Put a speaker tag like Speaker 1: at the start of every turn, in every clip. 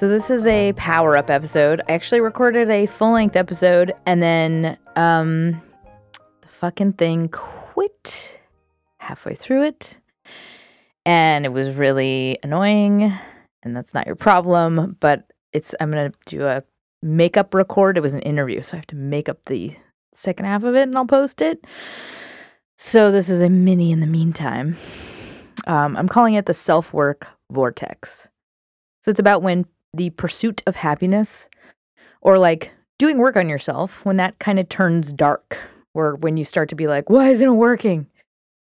Speaker 1: So, this is a power up episode. I actually recorded a full length episode and then um, the fucking thing quit halfway through it. And it was really annoying. And that's not your problem. But it's, I'm going to do a makeup record. It was an interview. So, I have to make up the second half of it and I'll post it. So, this is a mini in the meantime. Um, I'm calling it the self work vortex. So, it's about when the pursuit of happiness or like doing work on yourself, when that kind of turns dark, or when you start to be like, why isn't it working?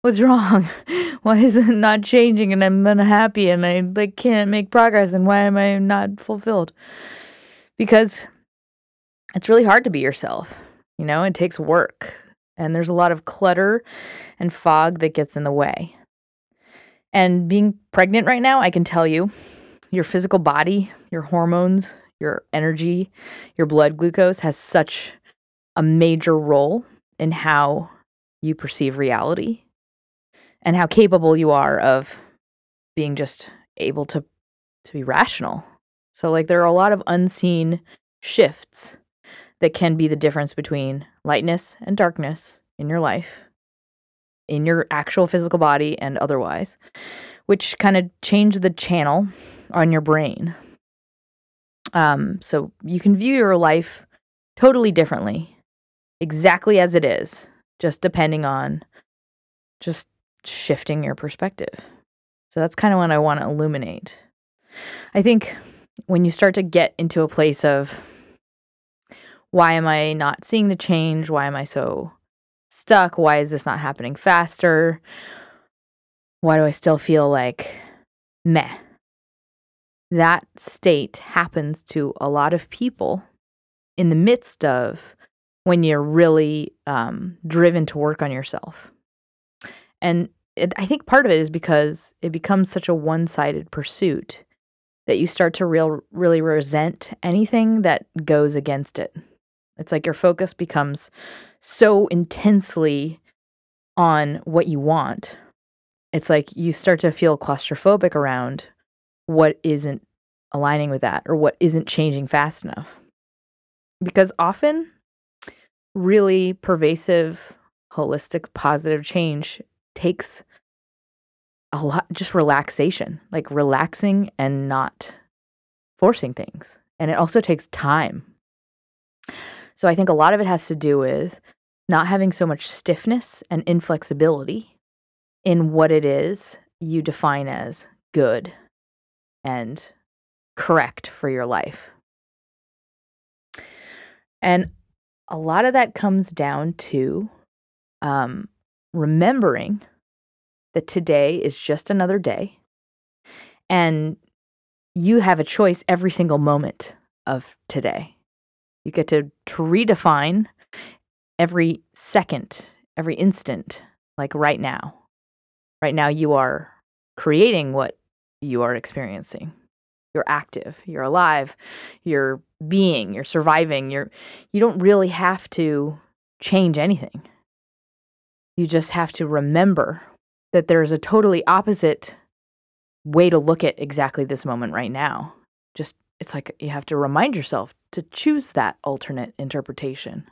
Speaker 1: What's wrong? Why is it not changing and I'm unhappy and I like can't make progress and why am I not fulfilled? Because it's really hard to be yourself. You know, it takes work and there's a lot of clutter and fog that gets in the way. And being pregnant right now, I can tell you, your physical body, your hormones, your energy, your blood glucose has such a major role in how you perceive reality and how capable you are of being just able to to be rational. So like there are a lot of unseen shifts that can be the difference between lightness and darkness in your life in your actual physical body and otherwise, which kind of change the channel on your brain. Um, so you can view your life totally differently, exactly as it is, just depending on just shifting your perspective. So that's kind of what I want to illuminate. I think when you start to get into a place of why am I not seeing the change? Why am I so stuck? Why is this not happening faster? Why do I still feel like meh? That state happens to a lot of people in the midst of when you're really um, driven to work on yourself. And it, I think part of it is because it becomes such a one sided pursuit that you start to real, really resent anything that goes against it. It's like your focus becomes so intensely on what you want. It's like you start to feel claustrophobic around what isn't aligning with that or what isn't changing fast enough. Because often, really pervasive, holistic, positive change takes a lot, just relaxation, like relaxing and not forcing things. And it also takes time. So I think a lot of it has to do with not having so much stiffness and inflexibility in what it is you define as good and correct for your life. And a lot of that comes down to um, remembering that today is just another day and you have a choice every single moment of today. You get to, to redefine every second, every instant, like right now. Right now, you are creating what you are experiencing. You're active, you're alive, you're being, you're surviving. You're you don't really have to change anything. You just have to remember that there's a totally opposite way to look at exactly this moment right now. Just it's like you have to remind yourself to choose that alternate interpretation.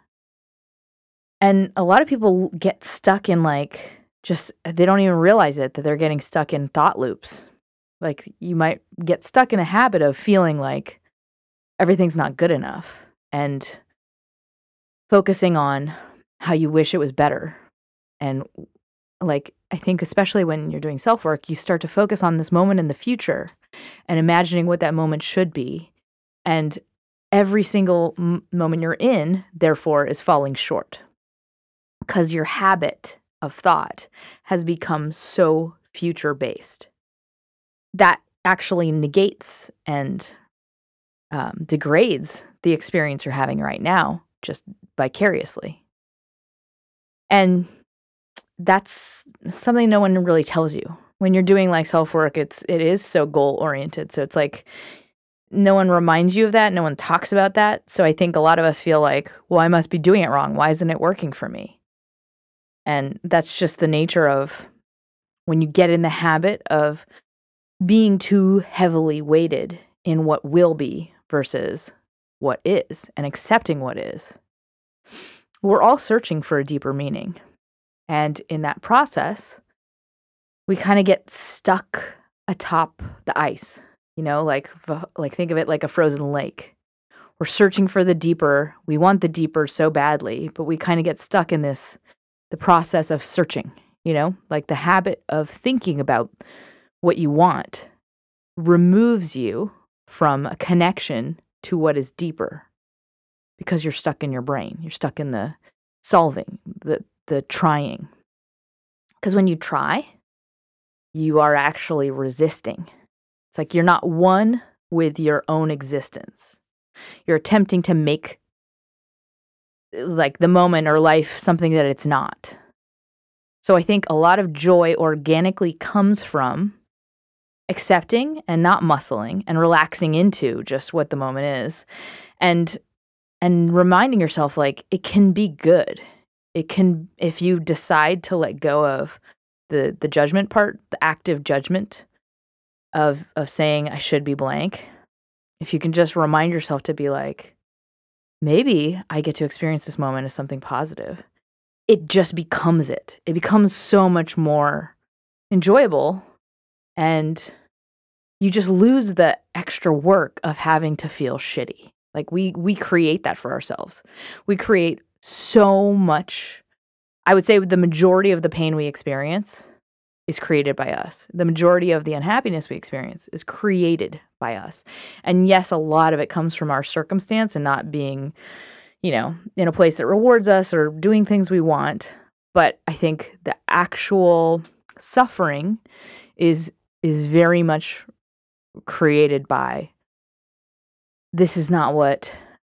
Speaker 1: And a lot of people get stuck in like just they don't even realize it that they're getting stuck in thought loops. Like you might get stuck in a habit of feeling like everything's not good enough and focusing on how you wish it was better. And like, I think, especially when you're doing self work, you start to focus on this moment in the future and imagining what that moment should be. And every single m- moment you're in, therefore, is falling short because your habit of thought has become so future based. That actually negates and um, degrades the experience you're having right now just vicariously. And that's something no one really tells you. When you're doing like self work, it's it is so goal oriented. So it's like no one reminds you of that, no one talks about that. So I think a lot of us feel like, well, I must be doing it wrong. Why isn't it working for me? And that's just the nature of when you get in the habit of being too heavily weighted in what will be versus what is and accepting what is. We're all searching for a deeper meaning. And in that process, we kind of get stuck atop the ice, you know, like like think of it like a frozen lake. We're searching for the deeper. We want the deeper so badly, but we kind of get stuck in this the process of searching, you know, like the habit of thinking about what you want removes you from a connection to what is deeper because you're stuck in your brain. You're stuck in the solving, the the trying. Because when you try, you are actually resisting. It's like you're not one with your own existence. You're attempting to make like the moment or life something that it's not. So I think a lot of joy organically comes from accepting and not muscling and relaxing into just what the moment is and and reminding yourself like it can be good. It can if you decide to let go of the the judgment part the active judgment of of saying i should be blank if you can just remind yourself to be like maybe i get to experience this moment as something positive. It just becomes it. It becomes so much more enjoyable and you just lose the extra work of having to feel shitty. Like we we create that for ourselves. We create so much i would say the majority of the pain we experience is created by us. The majority of the unhappiness we experience is created by us. And yes a lot of it comes from our circumstance and not being you know in a place that rewards us or doing things we want. But i think the actual suffering is is very much created by this is not what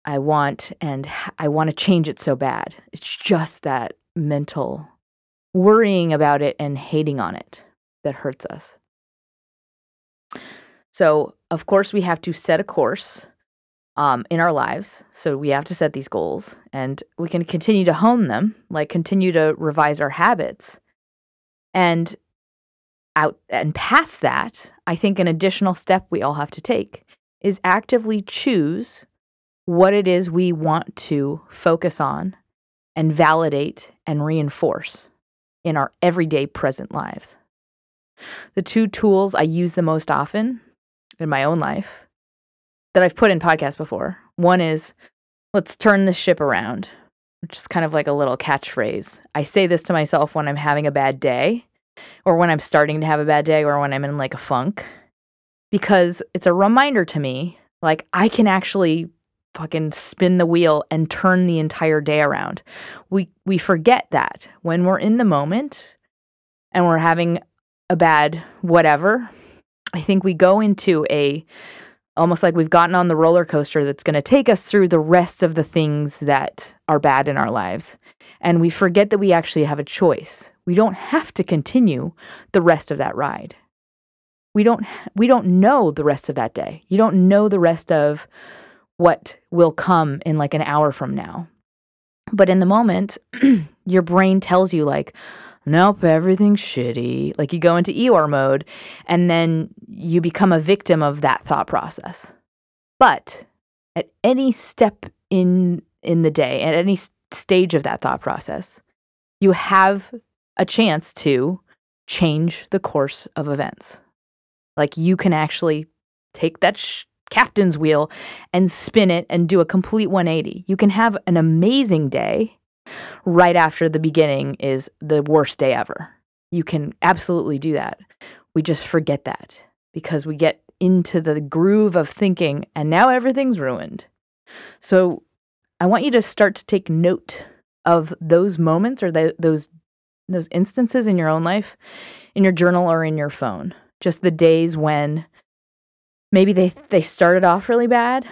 Speaker 1: I want and I want to change it so bad. It's just that mental worrying about it and hating on it that hurts us. So, of course, we have to set a course um, in our lives. So, we have to set these goals and we can continue to hone them, like continue to revise our habits. And out and past that, I think an additional step we all have to take is actively choose what it is we want to focus on and validate and reinforce in our everyday present lives. The two tools I use the most often in my own life that I've put in podcasts before one is let's turn the ship around, which is kind of like a little catchphrase. I say this to myself when I'm having a bad day or when I'm starting to have a bad day or when I'm in like a funk because it's a reminder to me like I can actually fucking spin the wheel and turn the entire day around. We we forget that when we're in the moment and we're having a bad whatever, I think we go into a almost like we've gotten on the roller coaster that's going to take us through the rest of the things that are bad in our lives. And we forget that we actually have a choice. We don't have to continue the rest of that ride. We don't we don't know the rest of that day. You don't know the rest of what will come in like an hour from now. But in the moment, your brain tells you like nope, everything's shitty. Like you go into Eeyore mode and then you become a victim of that thought process. But at any step in in the day, at any stage of that thought process, you have a chance to change the course of events. Like you can actually take that sh- captain's wheel and spin it and do a complete 180. You can have an amazing day right after the beginning is the worst day ever. You can absolutely do that. We just forget that because we get into the groove of thinking and now everything's ruined. So I want you to start to take note of those moments or the, those those instances in your own life in your journal or in your phone. Just the days when maybe they they started off really bad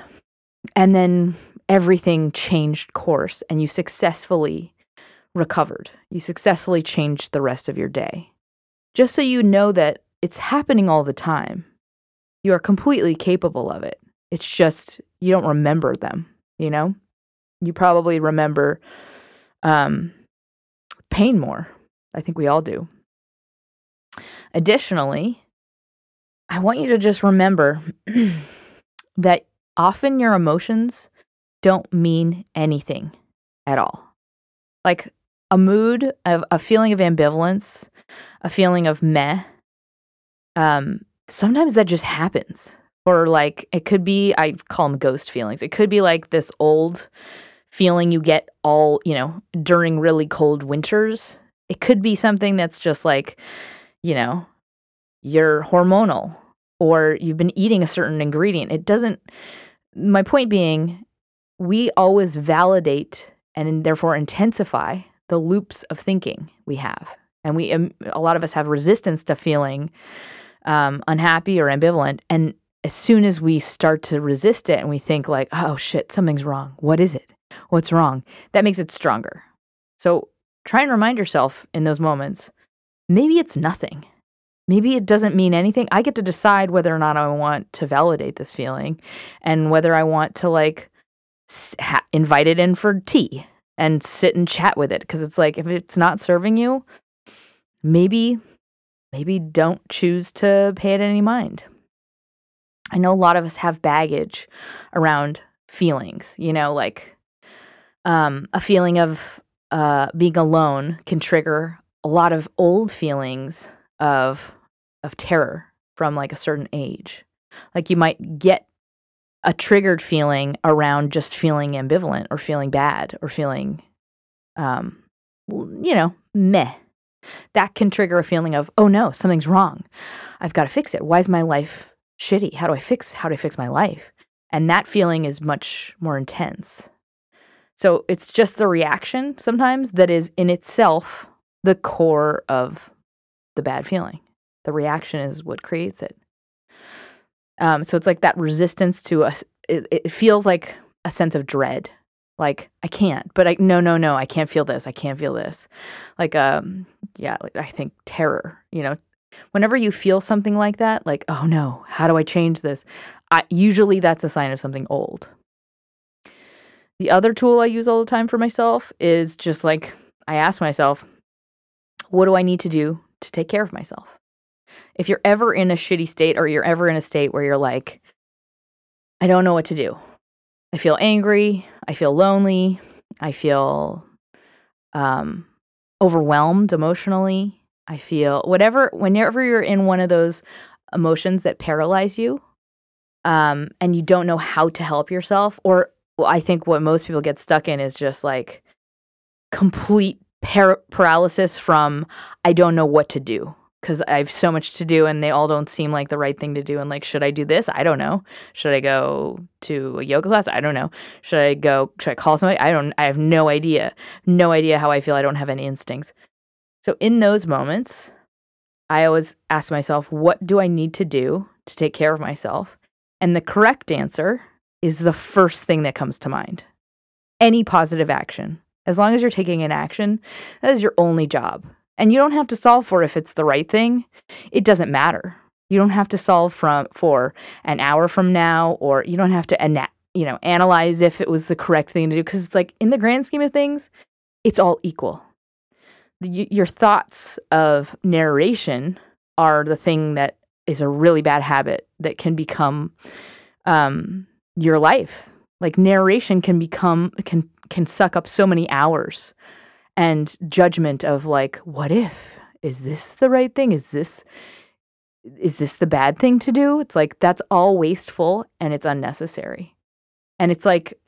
Speaker 1: and then everything changed course and you successfully recovered. You successfully changed the rest of your day. Just so you know that it's happening all the time. You are completely capable of it. It's just you don't remember them, you know? You probably remember um, pain more. I think we all do. Additionally, I want you to just remember that often your emotions don't mean anything at all. Like a mood, of a feeling of ambivalence, a feeling of meh. Um, sometimes that just happens. Or like it could be, I call them ghost feelings. It could be like this old feeling you get all, you know, during really cold winters. It could be something that's just like, you know, you're hormonal or you've been eating a certain ingredient. It doesn't, my point being, we always validate and therefore intensify the loops of thinking we have. And we, um, a lot of us have resistance to feeling um, unhappy or ambivalent. And as soon as we start to resist it and we think, like, oh shit, something's wrong. What is it? What's wrong? That makes it stronger. So try and remind yourself in those moments maybe it's nothing. Maybe it doesn't mean anything. I get to decide whether or not I want to validate this feeling and whether I want to like ha- invite it in for tea and sit and chat with it because it's like if it's not serving you, maybe maybe don't choose to pay it any mind. I know a lot of us have baggage around feelings, you know, like um, a feeling of uh, being alone can trigger a lot of old feelings of of terror from like a certain age. Like you might get a triggered feeling around just feeling ambivalent or feeling bad or feeling um you know, meh. That can trigger a feeling of, oh no, something's wrong. I've got to fix it. Why is my life shitty? How do I fix how do I fix my life? And that feeling is much more intense. So it's just the reaction sometimes that is in itself the core of the bad feeling. The reaction is what creates it. Um, so it's like that resistance to us. It, it feels like a sense of dread. Like I can't, but I no no no I can't feel this. I can't feel this. Like um yeah, I think terror. You know, whenever you feel something like that, like oh no, how do I change this? I, usually that's a sign of something old. The other tool I use all the time for myself is just like I ask myself, what do I need to do to take care of myself? If you're ever in a shitty state or you're ever in a state where you're like, I don't know what to do. I feel angry. I feel lonely. I feel um, overwhelmed emotionally. I feel whatever, whenever you're in one of those emotions that paralyze you um, and you don't know how to help yourself, or well, I think what most people get stuck in is just like complete par- paralysis from, I don't know what to do because I have so much to do and they all don't seem like the right thing to do. And like, should I do this? I don't know. Should I go to a yoga class? I don't know. Should I go, should I call somebody? I don't, I have no idea. No idea how I feel. I don't have any instincts. So in those moments, I always ask myself, what do I need to do to take care of myself? And the correct answer is the first thing that comes to mind. Any positive action. As long as you're taking an action, that is your only job and you don't have to solve for if it's the right thing. It doesn't matter. You don't have to solve from for an hour from now or you don't have to ana- you know, analyze if it was the correct thing to do because it's like in the grand scheme of things, it's all equal. The, your thoughts of narration are the thing that is a really bad habit that can become um, your life. Like narration can become can can suck up so many hours and judgment of like, what if? Is this the right thing? Is this is this the bad thing to do? It's like that's all wasteful and it's unnecessary. And it's like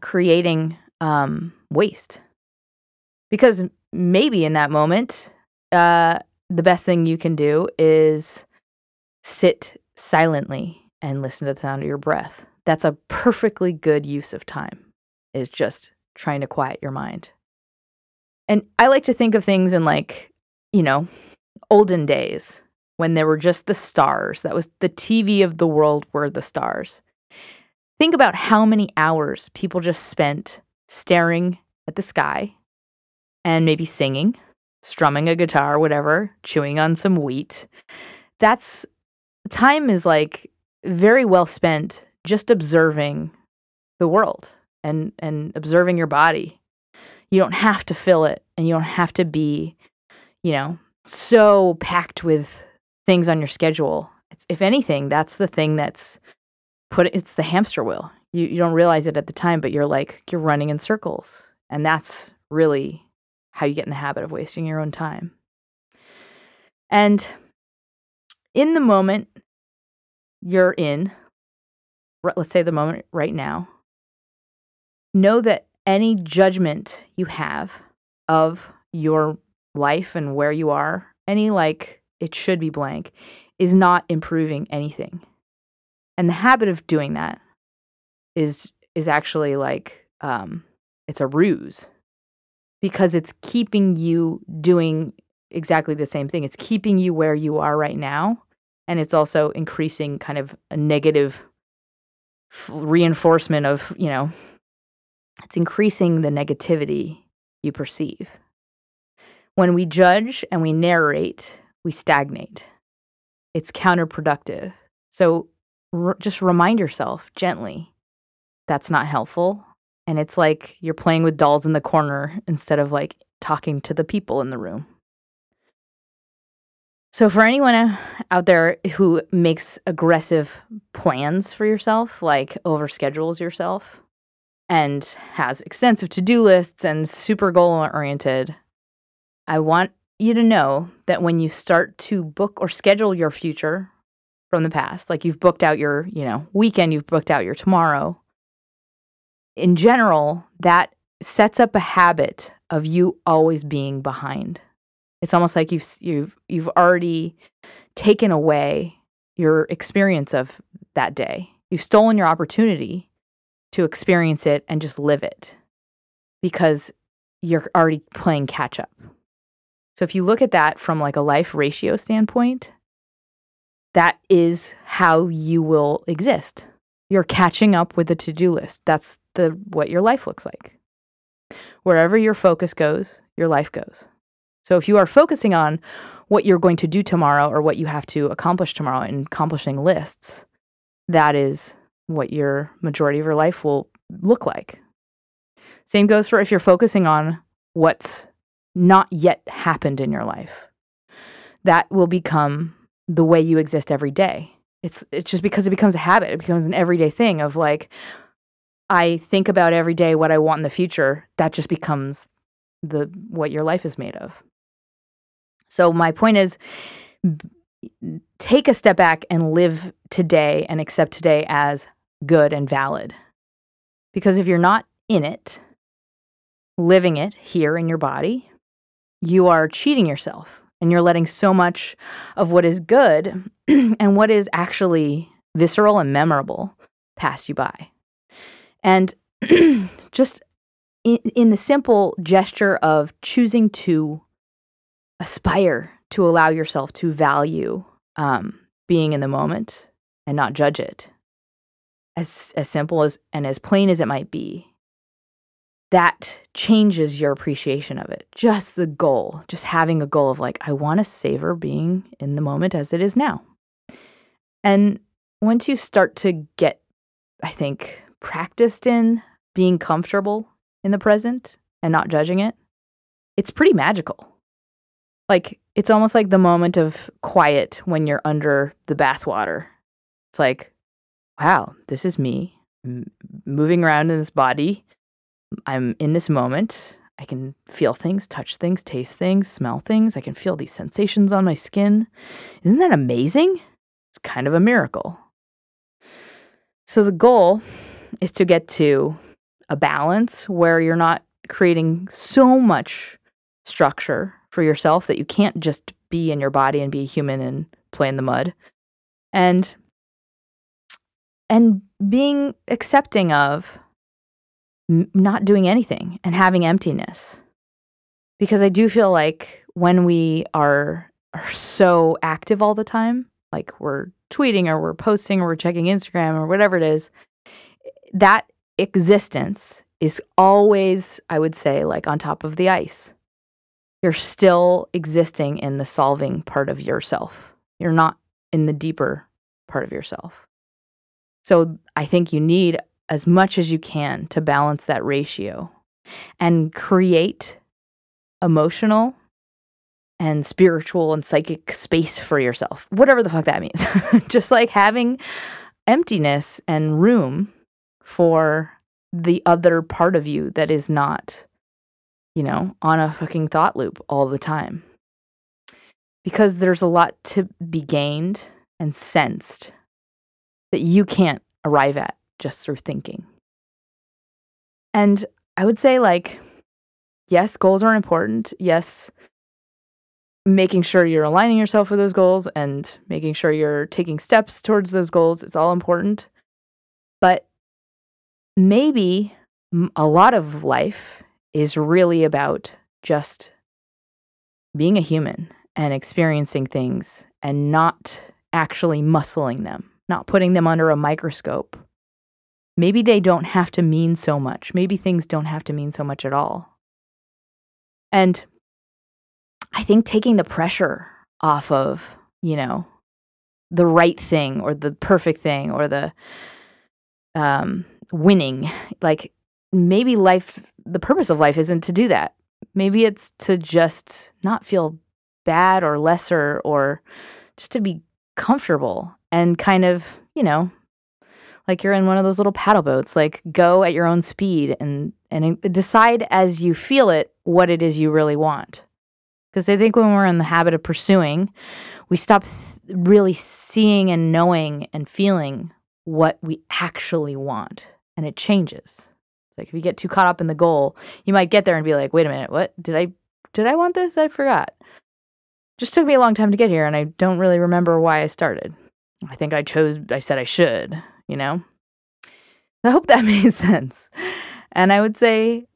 Speaker 1: creating um, waste. Because maybe in that moment, uh, the best thing you can do is sit silently and listen to the sound of your breath. That's a perfectly good use of time, is just trying to quiet your mind. And I like to think of things in like, you know, olden days when there were just the stars. That was the TV of the world were the stars. Think about how many hours people just spent staring at the sky and maybe singing, strumming a guitar, whatever, chewing on some wheat. That's time is like very well spent just observing the world and and observing your body. You don't have to fill it and you don't have to be, you know, so packed with things on your schedule. It's, if anything, that's the thing that's put it's the hamster wheel. You you don't realize it at the time, but you're like you're running in circles. And that's really how you get in the habit of wasting your own time. And in the moment you're in, let's say the moment right now, know that any judgment you have of your life and where you are, any like it should be blank, is not improving anything. And the habit of doing that is is actually like um, it's a ruse because it's keeping you doing exactly the same thing. It's keeping you where you are right now. And it's also increasing kind of a negative reinforcement of, you know, it's increasing the negativity you perceive. When we judge and we narrate, we stagnate. It's counterproductive. So just remind yourself gently that's not helpful and it's like you're playing with dolls in the corner instead of like talking to the people in the room. So, for anyone uh, out there who makes aggressive plans for yourself, like overschedules yourself and has extensive to do lists and super goal oriented, I want you to know that when you start to book or schedule your future from the past, like you've booked out your, you know, weekend, you've booked out your tomorrow, in general, that sets up a habit of you always being behind. It's almost like you've you've you've already taken away your experience of that day. You've stolen your opportunity to experience it and just live it because you're already playing catch up. So if you look at that from like a life ratio standpoint, that is how you will exist. You're catching up with the to-do list. That's the what your life looks like. Wherever your focus goes, your life goes. So if you are focusing on what you're going to do tomorrow or what you have to accomplish tomorrow and accomplishing lists, that is what your majority of your life will look like. Same goes for if you're focusing on what's not yet happened in your life. That will become the way you exist every day. It's it's just because it becomes a habit. It becomes an everyday thing of like, I think about every day what I want in the future, that just becomes the what your life is made of. So my point is take a step back and live today and accept today as good and valid. Because if you're not in it, living it here in your body, you are cheating yourself and you're letting so much of what is good and what is actually visceral and memorable pass you by. And just in, in the simple gesture of choosing to aspire to allow yourself to value um, being in the moment and not judge it, as as simple as and as plain as it might be, that changes your appreciation of it. Just the goal, just having a goal of like, I want to savor being in the moment as it is now. And once you start to get, I think, practiced in being comfortable in the present and not judging it, it's pretty magical. Like, it's almost like the moment of quiet when you're under the bathwater. It's like, wow, this is me moving around in this body. I'm in this moment. I can feel things, touch things, taste things, smell things. I can feel these sensations on my skin. Isn't that amazing? It's kind of a miracle. So the goal is to get to a balance where you're not creating so much structure for yourself that you can't just be in your body and be human and play in the mud. And and being accepting of m- not doing anything and having emptiness. Because I do feel like when we are are so active all the time, like we're tweeting or we're posting or we're checking Instagram or whatever it is, that existence is always, I would say, like on top of the ice. You're still existing in the solving part of yourself. You're not in the deeper part of yourself. So I think you need as much as you can to balance that ratio and create emotional and spiritual and psychic space for yourself, whatever the fuck that means. Just like having emptiness and room for the other part of you that is not, you know, on a fucking thought loop all the time. Because there's a lot to be gained and sensed that you can't arrive at just through thinking. And I would say, like, yes, goals are important. Yes, making sure you're aligning yourself with those goals and making sure you're taking steps towards those goals is all important. But maybe a lot of life is really about just being a human and experiencing things and not actually muscling them, not putting them under a microscope. Maybe they don't have to mean so much. Maybe things don't have to mean so much at all. And I think taking the pressure off of, you know, the right thing or the perfect thing or the um winning. Like maybe life's the purpose of life isn't to do that. Maybe it's to just not feel bad or lesser or just to be comfortable and kind of, you know, like you're in one of those little paddle boats, like go at your own speed and and decide as you feel it what it is you really want. Because I think when we're in the habit of pursuing, we stop th- really seeing and knowing and feeling what we actually want and it changes. It's like if you get too caught up in the goal, you might get there and be like, "Wait a minute, what did I did I want this? I forgot." Just took me a long time to get here and I don't really remember why I started. I think I chose I said I should, you know. I hope that made sense. And I would say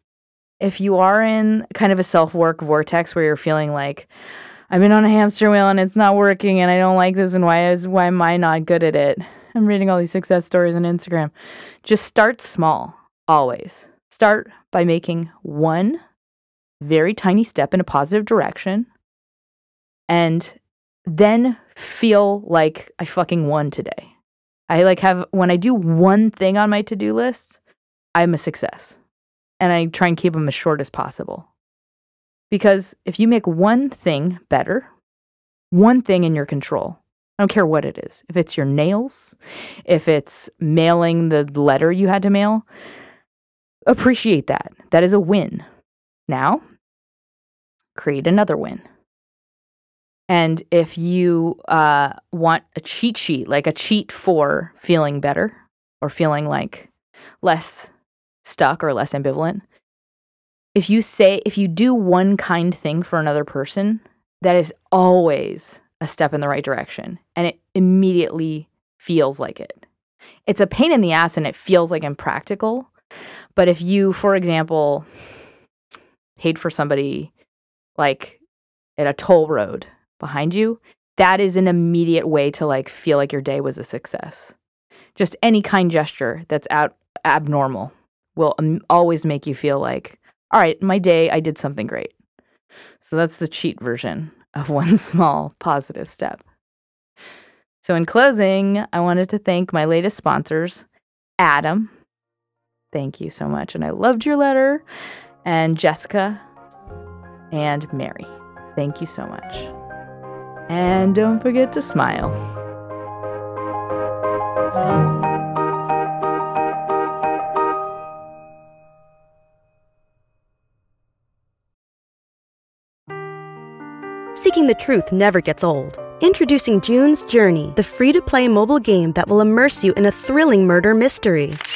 Speaker 1: if you are in kind of a self-work vortex where you're feeling like I've been on a hamster wheel and it's not working and I don't like this and why is why am I not good at it? I'm reading all these success stories on Instagram. Just start small, always. Start by making one very tiny step in a positive direction and then feel like I fucking won today. I like have when I do one thing on my to-do list, I'm a success. And I try and keep them as short as possible. Because if you make one thing better, one thing in your control, I don't care what it is. If it's your nails, if it's mailing the letter you had to mail, appreciate that. That is a win. Now, create another win. And if you uh, want a cheat sheet, like a cheat for feeling better or feeling like less stuck or less ambivalent, if you say, if you do one kind thing for another person, that is always a step in the right direction and it immediately feels like it. It's a pain in the ass and it feels like impractical. But if you, for example, paid for somebody like at a toll road behind you, that is an immediate way to like feel like your day was a success. Just any kind gesture that's out abnormal will um, always make you feel like, all right, my day, I did something great. So that's the cheat version of one small positive step. So, in closing, I wanted to thank my latest sponsors, Adam. Thank you so much. And I loved your letter. And Jessica and Mary, thank you so much. And don't forget to smile.
Speaker 2: Seeking the truth never gets old. Introducing June's Journey, the free to play mobile game that will immerse you in a thrilling murder mystery.